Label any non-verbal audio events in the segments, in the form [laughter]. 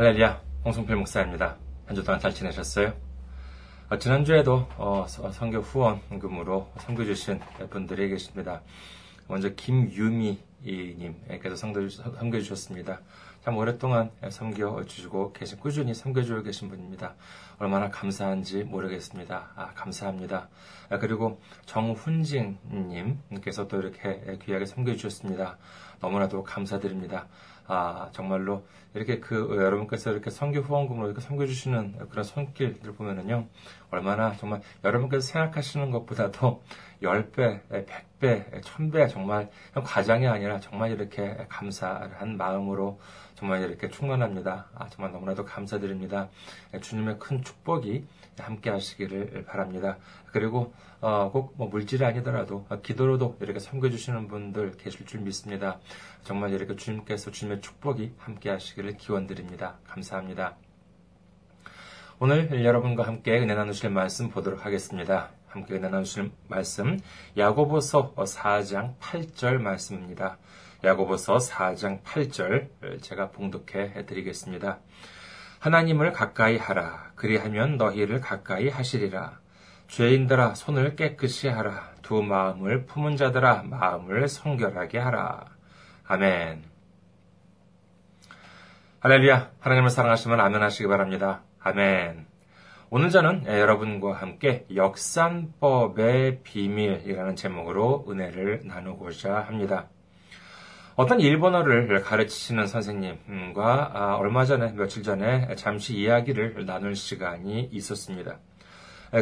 할렐루야, 홍성필 목사입니다. 한 주 동안 잘 지내셨어요? 어, 지난주에도 어, 선교 후원 금으로 섬겨주신 분들이 계십니다. 먼저 김유미님께서 섬겨주셨습니다. 참 오랫동안 섬겨 주시고 계신, 꾸준히 섬겨주고 계신 분입니다. 얼마나 감사한지 모르겠습니다. 아, 감사합니다. 아, 그리고 정훈징님께서 또 이렇게 귀하게 섬겨 주셨습니다. 너무나도 감사드립니다. 아, 정말로 이렇게 그 여러분께서 이렇게 선교 후원금으로 이렇게 섬겨주시는 그런 손길들 보면은요, 얼마나 정말 여러분께서 생각하시는 것보다도 10배, 100배, 1000배 정말 과장이 아니라 정말 이렇게 감사한 마음으로 정말 이렇게 충만합니다. 아, 정말 너무나도 감사드립니다. 주님의 큰 축복이 함께 하시기를 바랍니다. 그리고 어, 꼭 뭐 물질이 아니더라도 기도로도 이렇게 섬겨주시는 분들 계실 줄 믿습니다. 정말 이렇게 주님께서 주님의 축복이 함께 하시기를 기원드립니다. 감사합니다. 오늘 여러분과 함께 은혜 나누실 말씀 보도록 하겠습니다. 함께 은혜 나누실 말씀 야고보서 4장 8절 말씀입니다. 야고보서 4장 8절 제가 봉독해 드리겠습니다. 하나님을 가까이 하라. 그리하면 너희를 가까이 하시리라. 죄인들아 손을 깨끗이 하라. 두 마음을 품은 자들아 마음을 성결하게 하라. 아멘. 할렐루야. 하나님을 사랑하시면 아멘 하시기 바랍니다. 아멘. 오늘 저는 여러분과 함께 역산법의 비밀이라는 제목으로 은혜를 나누고자 합니다. 어떤 일본어를 가르치시는 선생님과 아, 얼마 전에, 며칠 전에 잠시 이야기를 나눌 시간이 있었습니다.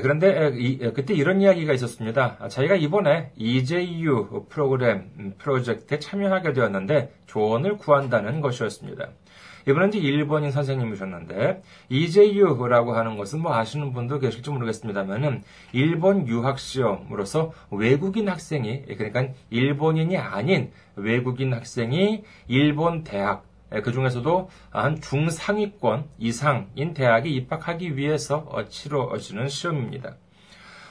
그런데 그때 이런 이야기가 있었습니다. 자기가 이번에 EJU 프로그램 음, 프로젝트에 참여하게 되었는데 조언을 구한다는 것이었습니다. 이번엔 이제 일본인 선생님이셨는데 EJU라고 하는 것은 뭐 아시는 분도 계실지 모르겠습니다만은 일본 유학 시험으로서 외국인 학생이 그러니까 일본인이 아닌 외국인 학생이 일본 대학 그 중에서도 한 중상위권 이상인 대학에 입학하기 위해서 치러지는 시험입니다.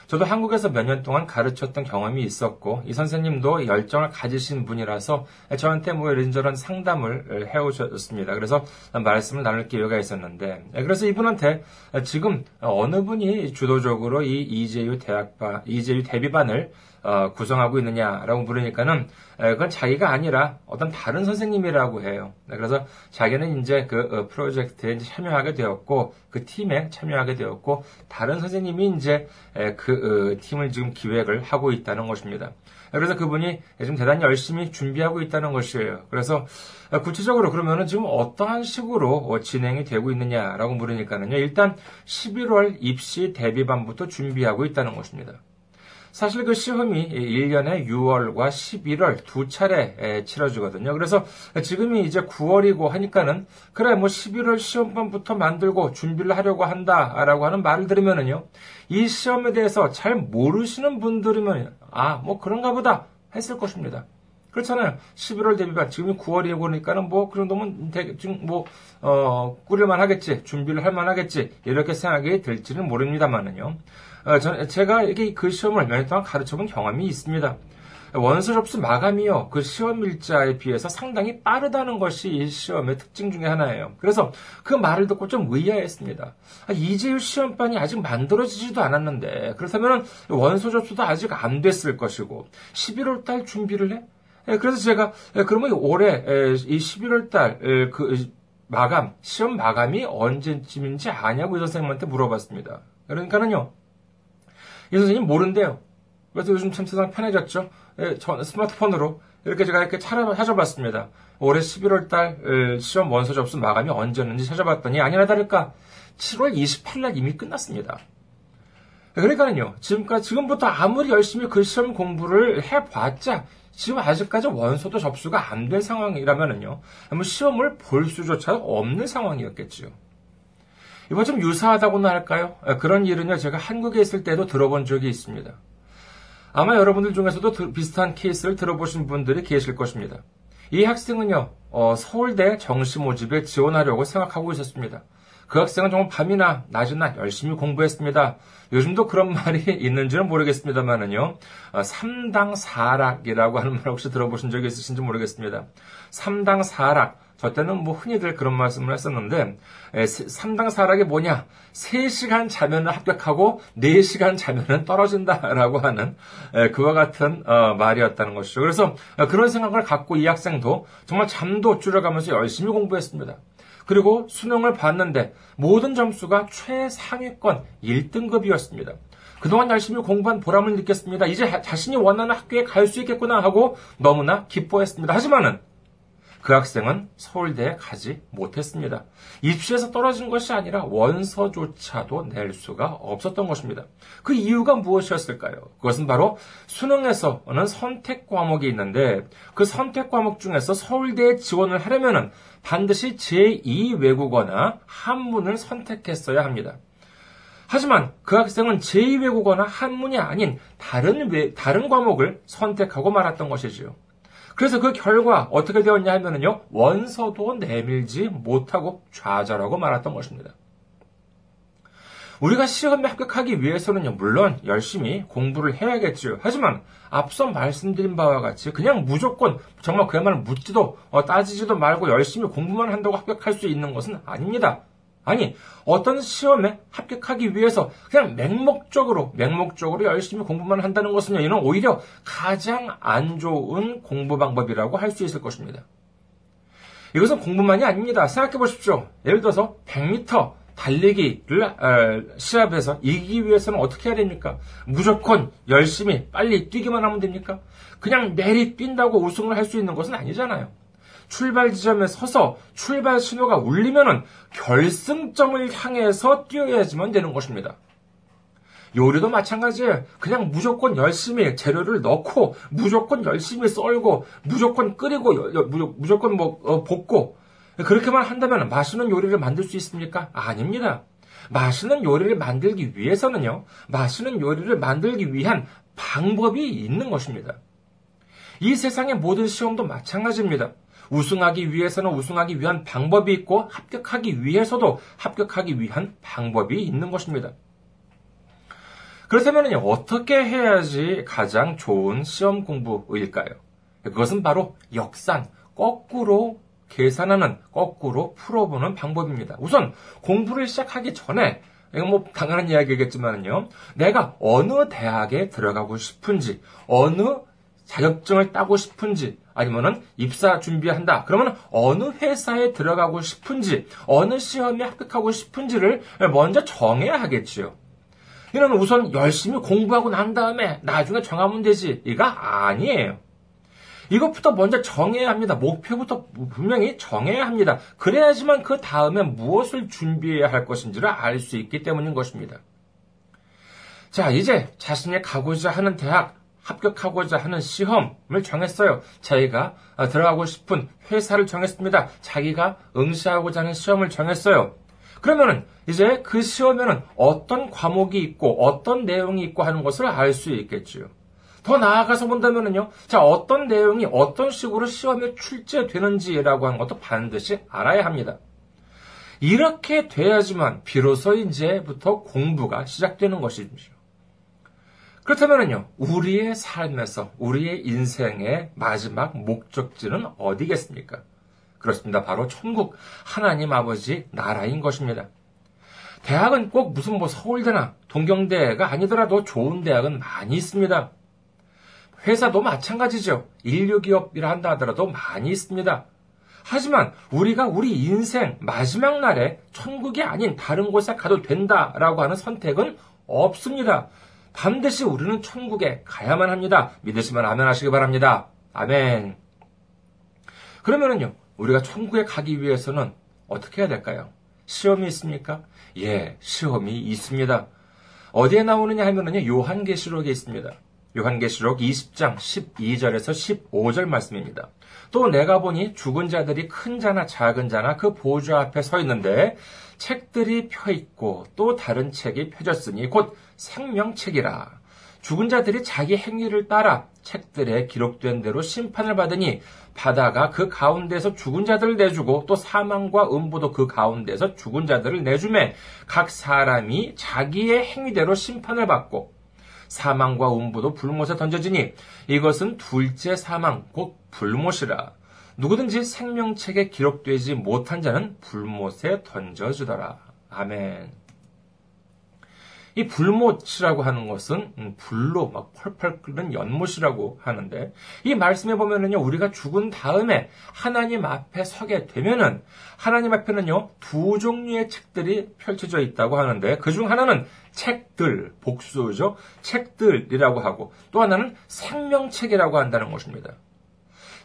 저도 한국에서 몇 년 동안 가르쳤던 경험이 있었고 이 선생님도 열정을 가지신 분이라서 저한테 뭐 이런저런 상담을 해오셨습니다. 그래서 말씀을 나눌 기회가 있었는데 그래서 이분한테 지금 어느 분이 주도적으로 이 이재유 대학반 이재유 대비반을 어, 구성하고 있느냐라고 물으니까는 그건 자기가 아니라 어떤 다른 선생님이라고 해요. 네, 그래서 자기는 이제 그 어, 프로젝트에 참여하게 되었고 그 팀에 참여하게 되었고 다른 선생님이 이제 그 어, 팀을 지금 기획을 하고 있다는 것입니다. 그래서 그분이 지금 대단히 열심히 준비하고 있다는 것이에요. 그래서 구체적으로 그러면은 지금 어떠한 식으로 진행이 되고 있느냐라고 물으니까는요. 일단 11월 입시 대비반부터 준비하고 있다는 것입니다. 사실 그 시험이 1년에 6월과 11월 두 차례 치러지거든요. 그래서 지금이 이제 9월이고 하니까는 그래 뭐 11월 시험반부터 만들고 준비를 하려고 한다라고 하는 말을 들으면은요. 이 시험에 대해서 잘 모르시는 분들이면 아, 뭐 그런가 보다 했을 것입니다. 그렇잖아요. 11월 대비반, 지금이 9월이고 그러니까는 뭐, 그 정도면 대충 뭐, 어, 꾸릴만 하겠지, 준비를 할만 하겠지, 이렇게 생각이 들지는 모릅니다만은요. 어, 전, 제가 이게 그 시험을 몇 년 동안 가르쳐 본 경험이 있습니다. 원서 접수 마감이요. 그 시험 일자에 비해서 상당히 빠르다는 것이 이 시험의 특징 중에 하나예요. 그래서 그 말을 듣고 좀 의아했습니다. 아, 이재율 시험반이 아직 만들어지지도 않았는데 그렇다면 원서 접수도 아직 안 됐을 것이고 11월 달 준비를 해? 예, 그래서 제가 예, 그러면 올해 이 11월 달그 마감 시험 마감이 언제쯤인지 아냐고 이 선생님한테 물어봤습니다. 그러니까는요. 이 선생님 모른대요. 그래서 요즘 참 세상 편해졌죠. 예, 저 스마트폰으로 이렇게 제가 이렇게 찾아봤습니다. 올해 11월 달 시험 원서 접수 마감이 언제였는지 찾아봤더니 아니나 다를까 7월 28일 날 이미 끝났습니다. 그러니까요, 지금까지, 지금부터 아무리 열심히 그 시험 공부를 해봤자, 지금 아직까지 원서도 접수가 안 된 상황이라면은요, 뭐 시험을 볼 수조차 없는 상황이었겠지요. 이번 좀 유사하다고나 할까요? 아, 그런 일은요, 제가 한국에 있을 때도 들어본 적이 있습니다. 아마 여러분들 중에서도 비슷한 케이스를 들어보신 분들이 계실 것입니다. 이 학생은요, 어, 서울대 정시 모집에 지원하려고 생각하고 있었습니다. 그 학생은 정말 밤이나 낮이나 열심히 공부했습니다. 요즘도 그런 말이 [laughs] 있는지는 모르겠습니다만은요. 3당 어, 4락이라고 하는 말 혹시 들어보신 적이 있으신지 모르겠습니다. 3당 4락. 저 때는 뭐 흔히들 그런 말씀을 했었는데, 3당 4락이 뭐냐? 3시간 자면은 합격하고 4시간 자면은 떨어진다라고 하는 그와 같은 어, 말이었다는 것이죠. 그래서 그런 생각을 갖고 이 학생도 정말 잠도 줄여가면서 열심히 공부했습니다. 그리고 수능을 봤는데 모든 점수가 최상위권 1등급이었습니다. 그동안 열심히 공부한 보람을 느꼈습니다. 이제 자신이 원하는 학교에 갈 수 있겠구나 하고 너무나 기뻐했습니다. 하지만은 그 학생은 서울대에 가지 못했습니다. 입시에서 떨어진 것이 아니라 원서조차도 낼 수가 없었던 것입니다. 그 이유가 무엇이었을까요? 그것은 바로 수능에서는 선택 과목이 있는데 그 선택 과목 중에서 서울대에 지원을 하려면 반드시 제2 외국어나 한문을 선택했어야 합니다. 하지만 그 학생은 제2외국어나 한문이 아닌 다른, 외, 다른 과목을 선택하고 말았던 것이지요. 그래서 그 결과 어떻게 되었냐 하면요. 원서도 내밀지 못하고 좌절하고 말았던 것입니다. 우리가 시험에 합격하기 위해서는요, 물론 열심히 공부를 해야겠죠. 하지만 앞서 말씀드린 바와 같이 그냥 무조건 정말 그야말로 묻지도 어, 따지지도 말고 열심히 공부만 한다고 합격할 수 있는 것은 아닙니다. 아니, 어떤 시험에 합격하기 위해서 그냥 맹목적으로, 맹목적으로 열심히 공부만 한다는 것은요, 이는 오히려 가장 안 좋은 공부 방법이라고 할 수 있을 것입니다. 이것은 공부만이 아닙니다. 생각해 보십시오. 예를 들어서 100m 달리기를 어, 시합에서 이기기 위해서는 어떻게 해야 됩니까? 무조건 열심히 빨리 뛰기만 하면 됩니까? 그냥 매일 뛴다고 우승을 할 수 있는 것은 아니잖아요. 출발 지점에 서서 출발 신호가 울리면은 결승점을 향해서 뛰어야지만 되는 것입니다. 요리도 마찬가지예요. 그냥 무조건 열심히 재료를 넣고 무조건 열심히 썰고 무조건 끓이고 무조건 뭐 어, 볶고 그렇게만 한다면 맛있는 요리를 만들 수 있습니까? 아닙니다. 맛있는 요리를 만들기 위해서는요. 맛있는 요리를 만들기 위한 방법이 있는 것입니다. 이 세상의 모든 시험도 마찬가지입니다. 우승하기 위해서는 우승하기 위한 방법이 있고 합격하기 위해서도 합격하기 위한 방법이 있는 것입니다. 그렇다면 어떻게 해야지 가장 좋은 시험 공부일까요? 그것은 바로 역산, 거꾸로 계산하는, 거꾸로 풀어보는 방법입니다. 우선 공부를 시작하기 전에 이건 뭐 당연한 이야기겠지만요. 내가 어느 대학에 들어가고 싶은지, 어느 자격증을 따고 싶은지, 아니면은 입사 준비한다. 그러면 어느 회사에 들어가고 싶은지, 어느 시험에 합격하고 싶은지를 먼저 정해야 하겠지요. 이는 우선 열심히 공부하고 난 다음에 나중에 정하면 되지. 이거 아니에요. 이것부터 먼저 정해야 합니다. 목표부터 분명히 정해야 합니다. 그래야지만 그 다음에 무엇을 준비해야 할 것인지를 알 수 있기 때문인 것입니다. 자, 이제 자신이 가고자 하는 대학, 합격하고자 하는 시험을 정했어요. 자기가 어, 들어가고 싶은 회사를 정했습니다. 자기가 응시하고자 하는 시험을 정했어요. 그러면은 이제 그 시험에는 어떤 과목이 있고 어떤 내용이 있고 하는 것을 알 수 있겠지요. 더 나아가서 본다면은요. 자, 어떤 내용이 어떤 식으로 시험에 출제되는지라고 하는 것도 반드시 알아야 합니다. 이렇게 돼야지만 비로소 이제부터 공부가 시작되는 것이죠. 그렇다면요, 우리의 삶에서, 우리의 인생의 마지막 목적지는 어디겠습니까? 그렇습니다. 바로 천국, 하나님 아버지 나라인 것입니다. 대학은 꼭 무슨 뭐 서울대나 동경대가 아니더라도 좋은 대학은 많이 있습니다. 회사도 마찬가지죠. 인류기업이라 한다 하더라도 많이 있습니다. 하지만 우리가 우리 인생 마지막 날에 천국이 아닌 다른 곳에 가도 된다라고 하는 선택은 없습니다. 반드시 우리는 천국에 가야만 합니다. 믿으시면 아멘 하시기 바랍니다. 아멘. 그러면은요, 우리가 천국에 가기 위해서는 어떻게 해야 될까요? 시험이 있습니까? 예, 시험이 있습니다. 어디에 나오느냐 하면은요, 요한계시록에 있습니다. 요한계시록 20장 12절에서 15절 말씀입니다. 또 내가 보니 죽은 자들이 큰 자나 작은 자나 그 보좌 앞에 서 있는데 책들이 펴 있고 또 다른 책이 펴졌으니 곧 생명책이라. 죽은 자들이 자기 행위를 따라 책들에 기록된 대로 심판을 받으니 바다가 그 가운데서 죽은 자들을 내주고 또 사망과 음부도 그 가운데서 죽은 자들을 내주매 각 사람이 자기의 행위대로 심판을 받고 사망과 음부도 불못에 던져지니 이것은 둘째 사망 곧 불못이라 누구든지 생명책에 기록되지 못한 자는 불못에 던져주더라. 아멘. 이 불못이라고 하는 것은 음, 불로 막 펄펄 끓는 연못이라고 하는데 이 말씀에 보면은요 우리가 죽은 다음에 하나님 앞에 서게 되면은 하나님 앞에는요 두 종류의 책들이 펼쳐져 있다고 하는데 그 중 하나는 책들 복수죠 책들이라고 하고 또 하나는 생명책이라고 한다는 것입니다.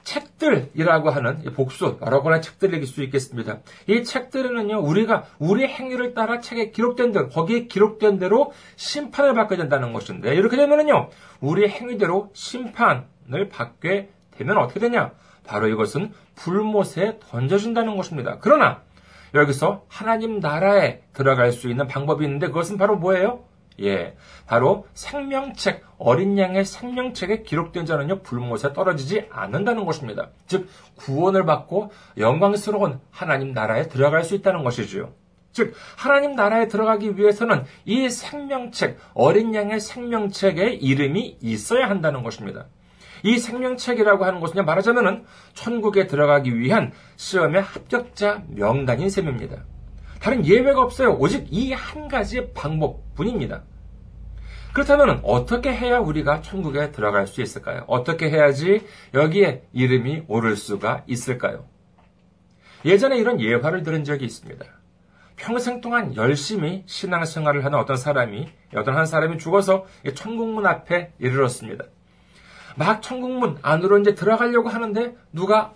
책들이라고 하는 복수 여러 권의 책들일 수 있겠습니다. 이 책들은요 우리가 우리 행위를 따라 책에 기록된 대로 거기에 기록된 대로 심판을 받게 된다는 것인데 이렇게 되면은요 우리 행위대로 심판을 받게 되면 어떻게 되냐? 바로 이것은 불못에 던져준다는 것입니다. 그러나 여기서 하나님 나라에 들어갈 수 있는 방법이 있는데 그것은 바로 뭐예요? 예, 바로 생명책, 어린 양의 생명책에 기록된 자는요, 불못에 떨어지지 않는다는 것입니다. 즉, 구원을 받고 영광스러운 하나님 나라에 들어갈 수 있다는 것이지요. 즉, 하나님 나라에 들어가기 위해서는 이 생명책, 어린 양의 생명책에 이름이 있어야 한다는 것입니다. 이 생명책이라고 하는 것은 말하자면은 천국에 들어가기 위한 시험의 합격자 명단인 셈입니다. 다른 예외가 없어요. 오직 이 한 가지의 방법뿐입니다. 그렇다면 어떻게 해야 우리가 천국에 들어갈 수 있을까요? 어떻게 해야지 여기에 이름이 오를 수가 있을까요? 예전에 이런 예화를 들은 적이 있습니다. 평생 동안 열심히 신앙생활을 하는 어떤 사람이, 어떤 한 사람이 죽어서 천국문 앞에 이르렀습니다. 막 천국문 안으로 이제 들어가려고 하는데 누가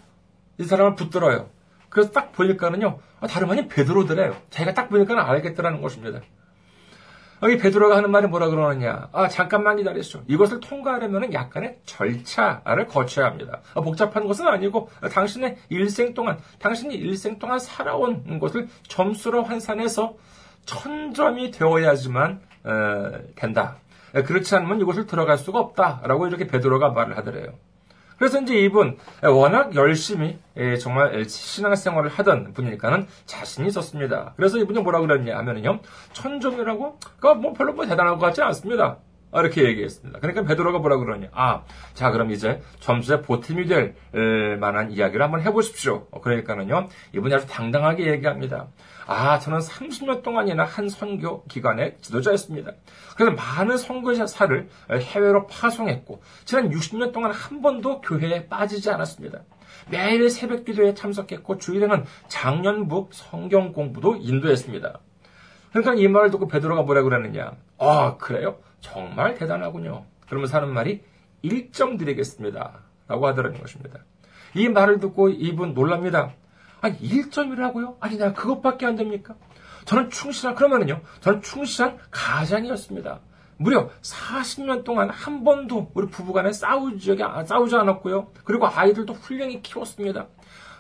이 사람을 붙들어요. 그래서 딱 보니까는요, 다름 아닌 베드로더래요. 자기가 딱 보니까 알겠더라는 것입니다. 여기 베드로가 하는 말이 뭐라 그러느냐? 아, 잠깐만 기다리시죠. 이것을 통과하려면 약간의 절차를 거쳐야 합니다. 아, 복잡한 것은 아니고 당신의 일생 동안, 당신이 일생 동안 살아온 것을 점수로 환산해서 천 점이 되어야지만 어, 된다. 그렇지 않으면 이곳을 들어갈 수가 없다라고 이렇게 베드로가 말을 하더래요. 그래서 이제 이분 워낙 열심히 정말 신앙생활을 하던 분이니까는 자신이 있었습니다. 그래서 이분이 뭐라 그랬냐 하면은요 천점이라고 그뭐 그러니까 별로 뭐 대단한 것 같지 않습니다. 아, 이렇게 얘기했습니다. 그러니까 베드로가 뭐라 그러냐. 아, 자, 그럼 이제 점수에 보탬이 될 만한 이야기를 한번 해보십시오. 어, 그러니까는요, 이분이 아주 당당하게 얘기합니다. 아, 저는 30년 동안이나 한 선교 기관의 지도자였습니다. 그래서 많은 선교사를 해외로 파송했고, 지난 60년 동안 한 번도 교회에 빠지지 않았습니다. 매일 새벽 기도에 참석했고, 주일에는 장년부 성경 공부도 인도했습니다. 그러니까 이 말을 듣고 베드로가 뭐라 그러느냐. 아, 그래요? 정말 대단하군요. 그러면서 하는 말이 1점 드리겠습니다. 라고 하더라는 것입니다. 이 말을 듣고 이분 놀랍니다. 아니, 1점이라고요? 아니, 내가 그것밖에 안 됩니까? 저는 충실한, 그러면은요, 저는 충실한 가장이었습니다. 무려 40년 동안 한 번도 우리 부부간에 싸우지, 싸우지 않았고요. 그리고 아이들도 훌륭히 키웠습니다.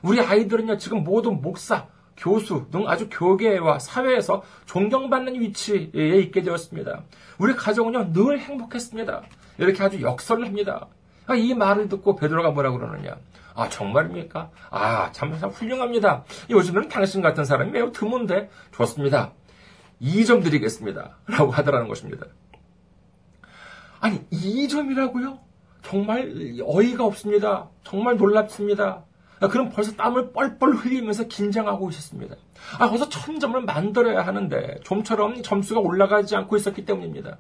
우리 아이들은요, 지금 모두 목사, 교수 등 아주 교계와 사회에서 존경받는 위치에 있게 되었습니다. 우리 가정은요 늘 행복했습니다. 이렇게 아주 역설을 합니다. 아, 이 말을 듣고 베드로가 뭐라 그러느냐? 아 정말입니까? 아 참, 참 훌륭합니다. 요즘에는 당신 같은 사람이 매우 드문데 좋습니다. 2점 드리겠습니다. 라고 하더라는 것입니다. 아니 2점이라고요? 정말 어이가 없습니다. 정말 놀랍습니다. 아, 그럼 벌써 땀을 뻘뻘 흘리면서 긴장하고 있었습니다. 아, 거기서 천점을 만들어야 하는데, 좀처럼 점수가 올라가지 않고 있었기 때문입니다.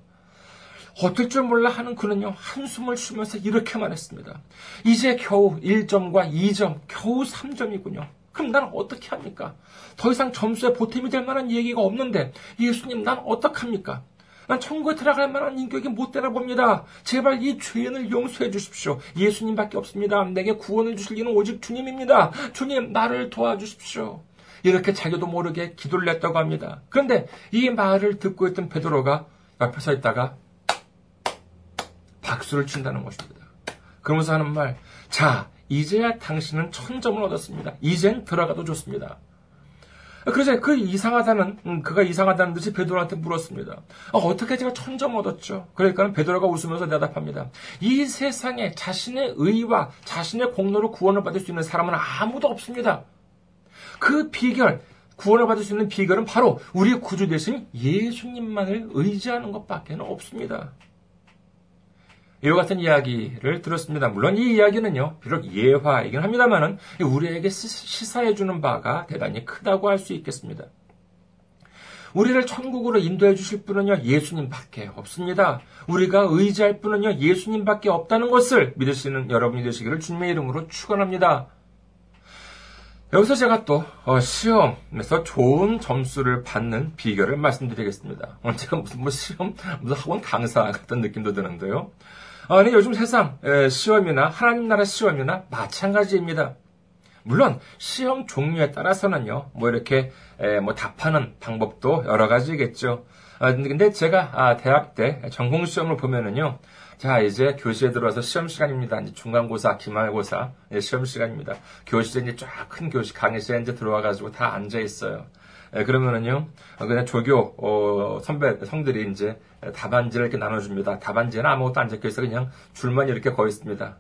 어떨 줄 몰라 하는 그는요, 한숨을 쉬면서 이렇게 말했습니다. 이제 겨우 1점과 2점, 겨우 3점이군요. 그럼 나는 어떻게 합니까? 더 이상 점수에 보탬이 될 만한 얘기가 없는데, 예수님, 난 어떡합니까? 난 천국에 들어갈 만한 인격이 못 되나 봅니다. 제발 이 죄인을 용서해 주십시오. 예수님밖에 없습니다. 내게 구원을 주실 이는 오직 주님입니다. 주님, 나를 도와주십시오. 이렇게 자기도 모르게 기도를 냈다고 합니다. 그런데 이 말을 듣고 있던 베드로가 옆에 서 있다가 박수를 친다는 것입니다. 그러면서 하는 말, 자, 이제야 당신은 천점을 얻었습니다. 이젠 들어가도 좋습니다. 그래서 그 이상하다는 음, 그가 이상하다는 듯이 베드로한테 물었습니다. 어, 떻게 제가 천점 얻었죠? 그러니까 베드로가 웃으면서 대답합니다. 이 세상에 자신의 의와 자신의 공로로 구원을 받을 수 있는 사람은 아무도 없습니다. 그 비결 구원을 받을 수 있는 비결은 바로 우리의 구주 대신 예수님만을 의지하는 것밖에 없습니다. 이와 같은 이야기를 들었습니다. 물론 이 이야기는요, 비록 예화이긴 합니다만은 우리에게 시사해주는 바가 대단히 크다고 할 수 있겠습니다. 우리를 천국으로 인도해 주실 분은요, 예수님밖에 없습니다. 우리가 의지할 분은요, 예수님밖에 없다는 것을 믿으시는 여러분이 되시기를 주님의 이름으로 축원합니다. 여기서 제가 또 어, 시험에서 좋은 점수를 받는 비결을 말씀드리겠습니다. 제가 무슨 뭐 시험 무슨 학원 강사 같은 느낌도 드는데요. 아니 요즘 세상 시험이나 하나님 나라 시험이나 마찬가지입니다. 물론 시험 종류에 따라서는요, 뭐 이렇게 뭐 답하는 방법도 여러 가지겠죠. 아, 근데 제가 아, 대학 때 전공 시험을 보면은요, 자, 이제 교실에 들어와서 시험 시간입니다. 이제 중간고사, 기말고사, 예, 시험 시간입니다. 교실에 이제 쫙 큰 교실, 강의실에 이제 들어와가지고 다 앉아 있어요. 예, 그러면은요, 어, 그냥 조교, 어, 선배, 성들이 이제 답안지를 이렇게 나눠줍니다. 답안지는 아무것도 안 적혀 있어 그냥 줄만 이렇게 거 있습니다.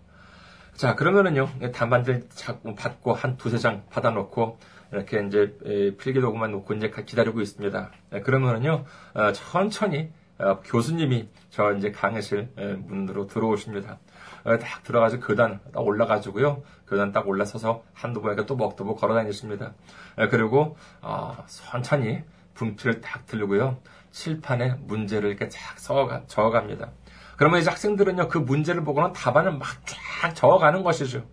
자, 그러면은요, 답안지를 자꾸 받고 한 두세 장 받아놓고, 이렇게 이제 필기도구만 놓고 이제 기다리고 있습니다. 예, 그러면은요, 어, 천천히 어, 교수님이 저 이제 강의실 문으로 들어오십니다. 어, 딱 들어가서 교단 딱 올라가지고요. 교단 딱 올라서서 한두 번에 또 먹도보 걸어 다니십니다. 그리고 어, 천천히 분필을 딱 들고요. 칠판에 문제를 이렇게 쫙 적어갑니다. 그러면 이제 학생들은요, 그 문제를 보고는 답안을 막 쫙 적어가는 것이죠.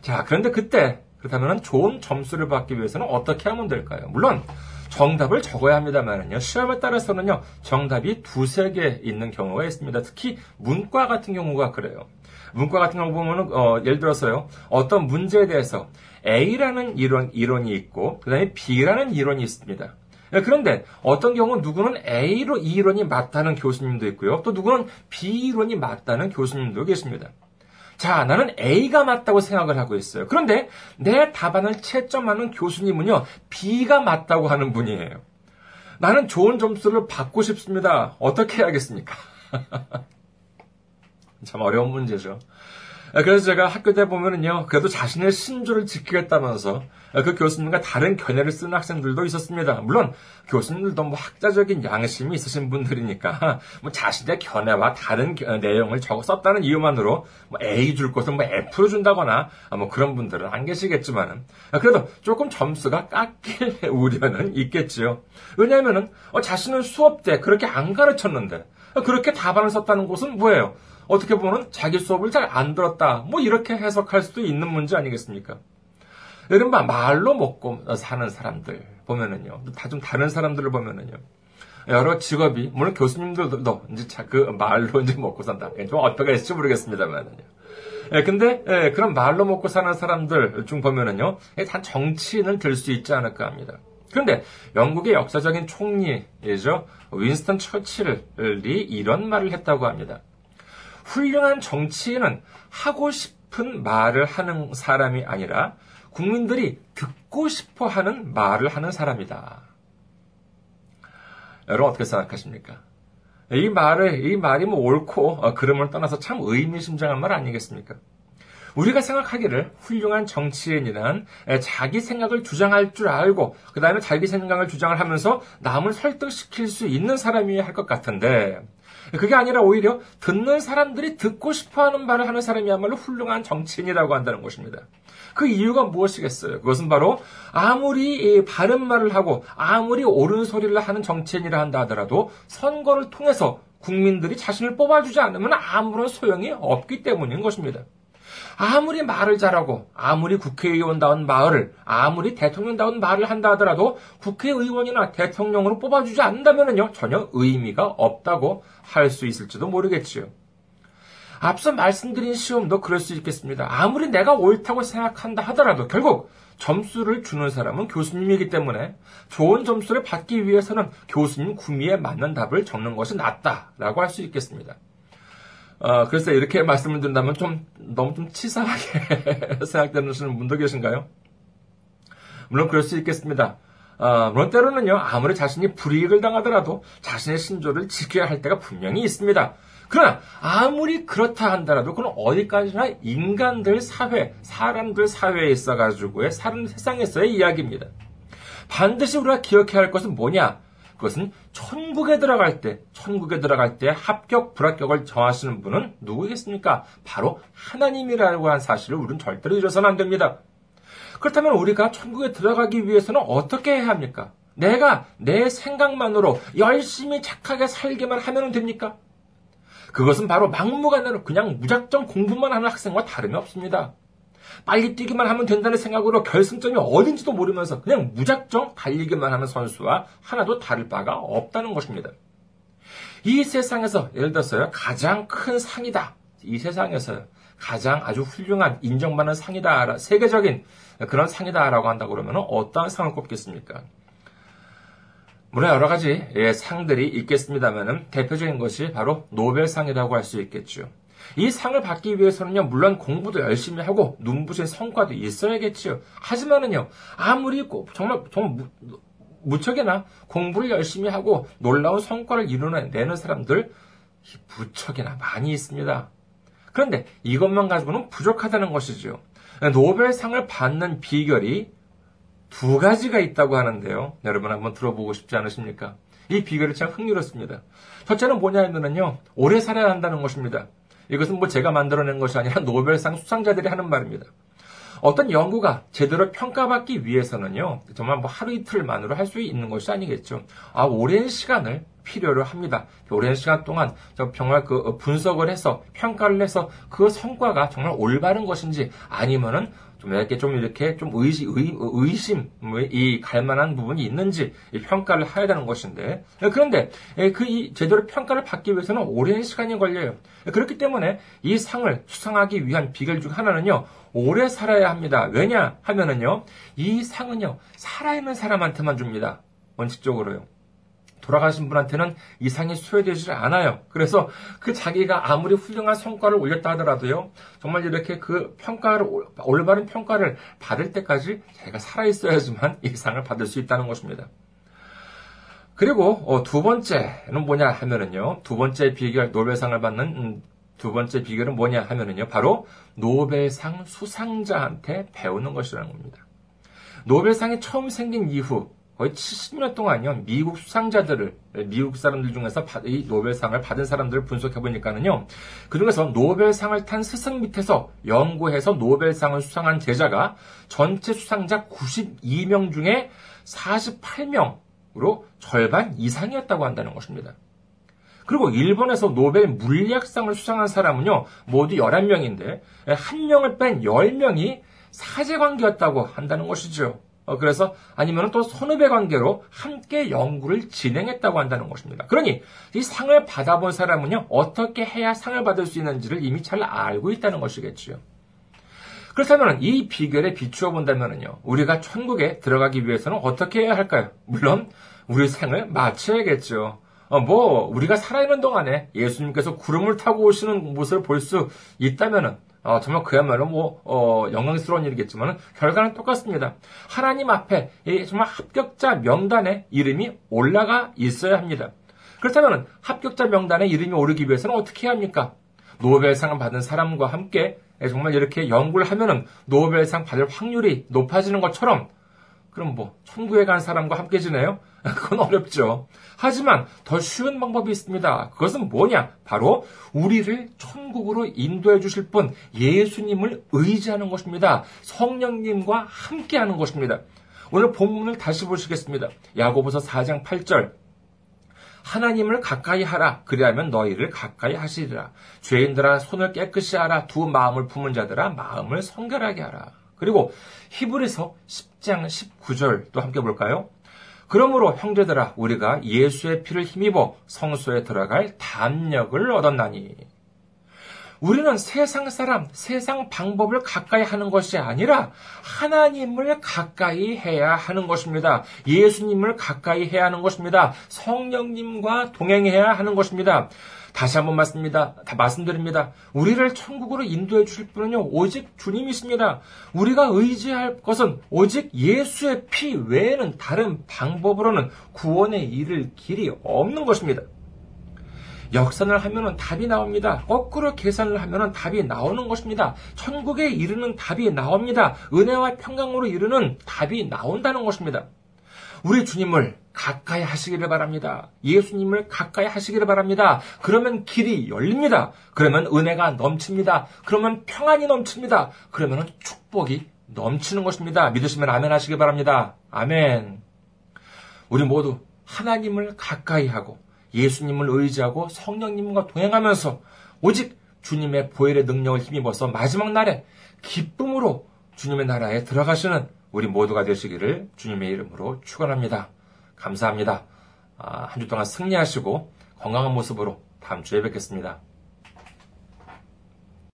자, 그런데 그때, 그렇다면 좋은 점수를 받기 위해서는 어떻게 하면 될까요? 물론, 정답을 적어야 합니다만요. 시험에 따라서는요, 정답이 두세 개 있는 경우가 있습니다. 특히 문과 같은 경우가 그래요. 문과 같은 경우 보면은, 어, 예를 들어서요, 어떤 문제에 대해서 A라는 이론, 이론이 있고, 그 다음에 B라는 이론이 있습니다. 예, 그런데 어떤 경우 누구는 A로 이 이론이 맞다는 교수님도 있고요. 또 누구는 B 이론이 맞다는 교수님도 계십니다. 자, 나는 A가 맞다고 생각을 하고 있어요. 그런데 내 답안을 채점하는 교수님은요, B가 맞다고 하는 분이에요. 나는 좋은 점수를 받고 싶습니다. 어떻게 해야겠습니까? [laughs] 참 어려운 문제죠. 그래서 제가 학교 때 보면은요, 그래도 자신의 신조를 지키겠다면서 그 교수님과 다른 견해를 쓰는 학생들도 있었습니다. 물론 교수님들도 뭐 학자적인 양심이 있으신 분들이니까 [laughs] 뭐 자신의 견해와 다른 내용을 적어 썼다는 이유만으로 뭐 A 줄 것을 뭐 F로 준다거나 뭐 그런 분들은 안 계시겠지만은 그래도 조금 점수가 깎일 [laughs] 우려는 있겠지요. 왜냐하면은 어, 자신은 수업 때 그렇게 안 가르쳤는데 그렇게 답안을 썼다는 것은 뭐예요? 어떻게 보면 자기 수업을 잘 안 들었다. 뭐 이렇게 해석할 수도 있는 문제 아니겠습니까? 이른바 말로 먹고 사는 사람들 보면은요. 다 좀 다른 사람들을 보면은요. 여러 직업이, 물론 교수님들도 이제 그 말로 이제 먹고 산다. 좀 어떻게 했을지 모르겠습니다만은요. 예, 근데, 예, 그런 말로 먹고 사는 사람들 중 보면은요, 예, 단 정치인을 들 수 있지 않을까 합니다. 그런데 영국의 역사적인 총리이죠. 윈스턴 처칠이 이런 말을 했다고 합니다. 훌륭한 정치인은 하고 싶은 말을 하는 사람이 아니라 국민들이 듣고 싶어 하는 말을 하는 사람이다. 여러분 어떻게 생각하십니까? 이 말을, 이 말이 뭐 옳고, 어, 그름을 떠나서 참 의미심장한 말 아니겠습니까? 우리가 생각하기를 훌륭한 정치인이란 자기 생각을 주장할 줄 알고 그 다음에 자기 생각을 주장을 하면서 남을 설득시킬 수 있는 사람이어야 할것 같은데 그게 아니라 오히려 듣는 사람들이 듣고 싶어하는 말을 하는 사람이야말로 훌륭한 정치인이라고 한다는 것입니다. 그 이유가 무엇이겠어요? 그것은 바로 아무리 바른 말을 하고 아무리 옳은 소리를 하는 정치인이라 한다 하더라도 선거를 통해서 국민들이 자신을 뽑아주지 않으면 아무런 소용이 없기 때문인 것입니다. 아무리 말을 잘하고 아무리 국회의원다운 말을 아무리 대통령다운 말을 한다 하더라도 국회의원이나 대통령으로 뽑아주지 않는다면요 전혀 의미가 없다고 할 수 있을지도 모르겠지요. 앞서 말씀드린 시험도 그럴 수 있겠습니다. 아무리 내가 옳다고 생각한다 하더라도 결국 점수를 주는 사람은 교수님이기 때문에 좋은 점수를 받기 위해서는 교수님 구미에 맞는 답을 적는 것이 낫다라고 할 수 있겠습니다. 어, 그래서 이렇게 말씀을 드린다면 좀 너무 좀 치사하게 [laughs] 생각되는 분도 계신가요? 물론 그럴 수 있겠습니다. 어, 물론 때로는요, 아무리 자신이 불이익을 당하더라도 자신의 신조를 지켜야 할 때가 분명히 있습니다. 그러나 아무리 그렇다 한다라도 그건 어디까지나 인간들 사회, 사람들 사회에 있어가지고의 사람 세상에서의 이야기입니다. 반드시 우리가 기억해야 할 것은 뭐냐? 그것은 천국에 들어갈 때, 천국에 들어갈 때 합격, 불합격을 정하시는 분은 누구겠습니까? 바로 하나님이라고 하는 사실을 우리는 절대로 잊어서는 안 됩니다. 그렇다면 우리가 천국에 들어가기 위해서는 어떻게 해야 합니까? 내가 내 생각만으로 열심히 착하게 살기만 하면 됩니까? 그것은 바로 막무가내로 그냥 무작정 공부만 하는 학생과 다름이 없습니다. 빨리 뛰기만 하면 된다는 생각으로 결승점이 어딘지도 모르면서 그냥 무작정 달리기만 하는 선수와 하나도 다를 바가 없다는 것입니다. 이 세상에서 예를 들어서요 가장 큰 상이다. 이 세상에서 가장 아주 훌륭한 인정받는 상이다. 세계적인 그런 상이다라고 한다고 그러면 어떠한 상을 꼽겠습니까? 물론 여러 가지 예, 상들이 있겠습니다만은 대표적인 것이 바로 노벨상이라고 할 수 있겠죠. 이 상을 받기 위해서는요, 물론 공부도 열심히 하고 눈부신 성과도 있어야겠지요. 하지만은요, 아무리 정말 정말 무척이나 공부를 열심히 하고 놀라운 성과를 이루어내는 사람들 무척이나 많이 있습니다. 그런데 이것만 가지고는 부족하다는 것이죠. 노벨상을 받는 비결이 두 가지가 있다고 하는데요. 여러분 한번 들어보고 싶지 않으십니까? 이 비결이 참 흥미롭습니다. 첫째는 뭐냐면요. 오래 살아야 한다는 것입니다. 이것은 뭐 제가 만들어낸 것이 아니라 [laughs] 노벨상 수상자들이 하는 말입니다. 어떤 연구가 제대로 평가받기 위해서는요, 정말 뭐 하루 이틀만으로 할 수 있는 것이 아니겠죠. 아, 오랜 시간을 필요로 합니다. 오랜 시간 동안 정말 그 분석을 해서 평가를 해서 그 성과가 정말 올바른 것인지 아니면은 좀 이렇게 좀 이렇게 좀 의심, 의, 심 이 갈만한 부분이 있는지 평가를 해야 되는 것인데 그런데 그 이 제대로 평가를 받기 위해서는 오랜 시간이 걸려요. 그렇기 때문에 이 상을 수상하기 위한 비결 중 하나는요 오래 살아야 합니다. 왜냐 하면은요 이 상은요 살아있는 사람한테만 줍니다. 원칙적으로요. 돌아가신 분한테는 이 상이 수여되지 않아요. 그래서 그 자기가 아무리 훌륭한 성과를 올렸다 하더라도요, 정말 이렇게 그 평가를, 올바른 평가를 받을 때까지 자기가 살아있어야지만 이 상을 받을 수 있다는 것입니다. 그리고 어, 두 번째는 뭐냐 하면은요, 두 번째 비결 노벨상을 받는 음, 두 번째 비결은 뭐냐 하면은요, 바로 노벨상 수상자한테 배우는 것이라는 겁니다. 노벨상이 처음 생긴 이후 거의 70년 동안요, 미국 수상자들을, 미국 사람들 중에서 이 노벨상을 받은 사람들을 분석해보니까는요, 그 중에서 노벨상을 탄 스승 밑에서 연구해서 노벨상을 수상한 제자가 전체 수상자 92명 중에 48명으로 절반 이상이었다고 한다는 것입니다. 그리고 일본에서 노벨 물리학상을 수상한 사람은요, 모두 11명인데, 한 명을 뺀 10명이 사제관계였다고 한다는 것이죠. 어, 그래서 아니면 또 선후배 관계로 함께 연구를 진행했다고 한다는 것입니다. 그러니 이 상을 받아본 사람은요 어떻게 해야 상을 받을 수 있는지를 이미 잘 알고 있다는 것이겠지요. 그렇다면 이 비결에 비추어 본다면요 우리가 천국에 들어가기 위해서는 어떻게 해야 할까요? 물론 우리 생을 마쳐야겠죠. 어, 뭐 우리가 살아있는 동안에 예수님께서 구름을 타고 오시는 모습을 볼 수 있다면은 어, 정말 그야말로 뭐 어, 영광스러운 일이겠지만 결과는 똑같습니다. 하나님 앞에 정말 합격자 명단에 이름이 올라가 있어야 합니다. 그렇다면 합격자 명단에 이름이 오르기 위해서는 어떻게 해야 합니까? 노벨상을 받은 사람과 함께 정말 이렇게 연구를 하면은 노벨상 받을 확률이 높아지는 것처럼 그럼 뭐 천국에 간 사람과 함께 지내요? [laughs] 그건 어렵죠. 하지만 더 쉬운 방법이 있습니다. 그것은 뭐냐? 바로 우리를 천국으로 인도해 주실 분 예수님을 의지하는 것입니다. 성령님과 함께 하는 것입니다. 오늘 본문을 다시 보시겠습니다. 야고보서 4장 8절. 하나님을 가까이 하라. 그리하면 너희를 가까이 하시리라. 죄인들아 손을 깨끗이 하라. 두 마음을 품은 자들아 마음을 성결하게 하라. 그리고 히브리서 10장 19절 또 함께 볼까요? 그러므로 형제들아 우리가 예수의 피를 힘입어 성소에 들어갈 담력을 얻었나니 우리는 세상 사람, 세상 방법을 가까이 하는 것이 아니라 하나님을 가까이 해야 하는 것입니다. 예수님을 가까이 해야 하는 것입니다. 성령님과 동행해야 하는 것입니다. 다시 한번 말씀입니다. 다 말씀드립니다. 우리를 천국으로 인도해 주실 분은요, 오직 주님이십니다. 우리가 의지할 것은 오직 예수의 피 외에는 다른 방법으로는 구원에 이를 길이 없는 것입니다. 역산을 하면은 답이 나옵니다. 거꾸로 계산을 하면은 답이 나오는 것입니다. 천국에 이르는 답이 나옵니다. 은혜와 평강으로 이르는 답이 나온다는 것입니다. 우리 주님을 가까이 하시기를 바랍니다. 예수님을 가까이 하시기를 바랍니다. 그러면 길이 열립니다. 그러면 은혜가 넘칩니다. 그러면 평안이 넘칩니다. 그러면 축복이 넘치는 것입니다. 믿으시면 아멘 하시기 바랍니다. 아멘. 우리 모두 하나님을 가까이 하고 예수님을 의지하고 성령님과 동행하면서 오직 주님의 보혈의 능력을 힘입어서 마지막 날에 기쁨으로 주님의 나라에 들어가시는 우리 모두가 되시기를 주님의 이름으로 축원합니다. 감사합니다. 아, 한주 동안 승리하시고 건강한 모습으로 다음 주에 뵙겠습니다.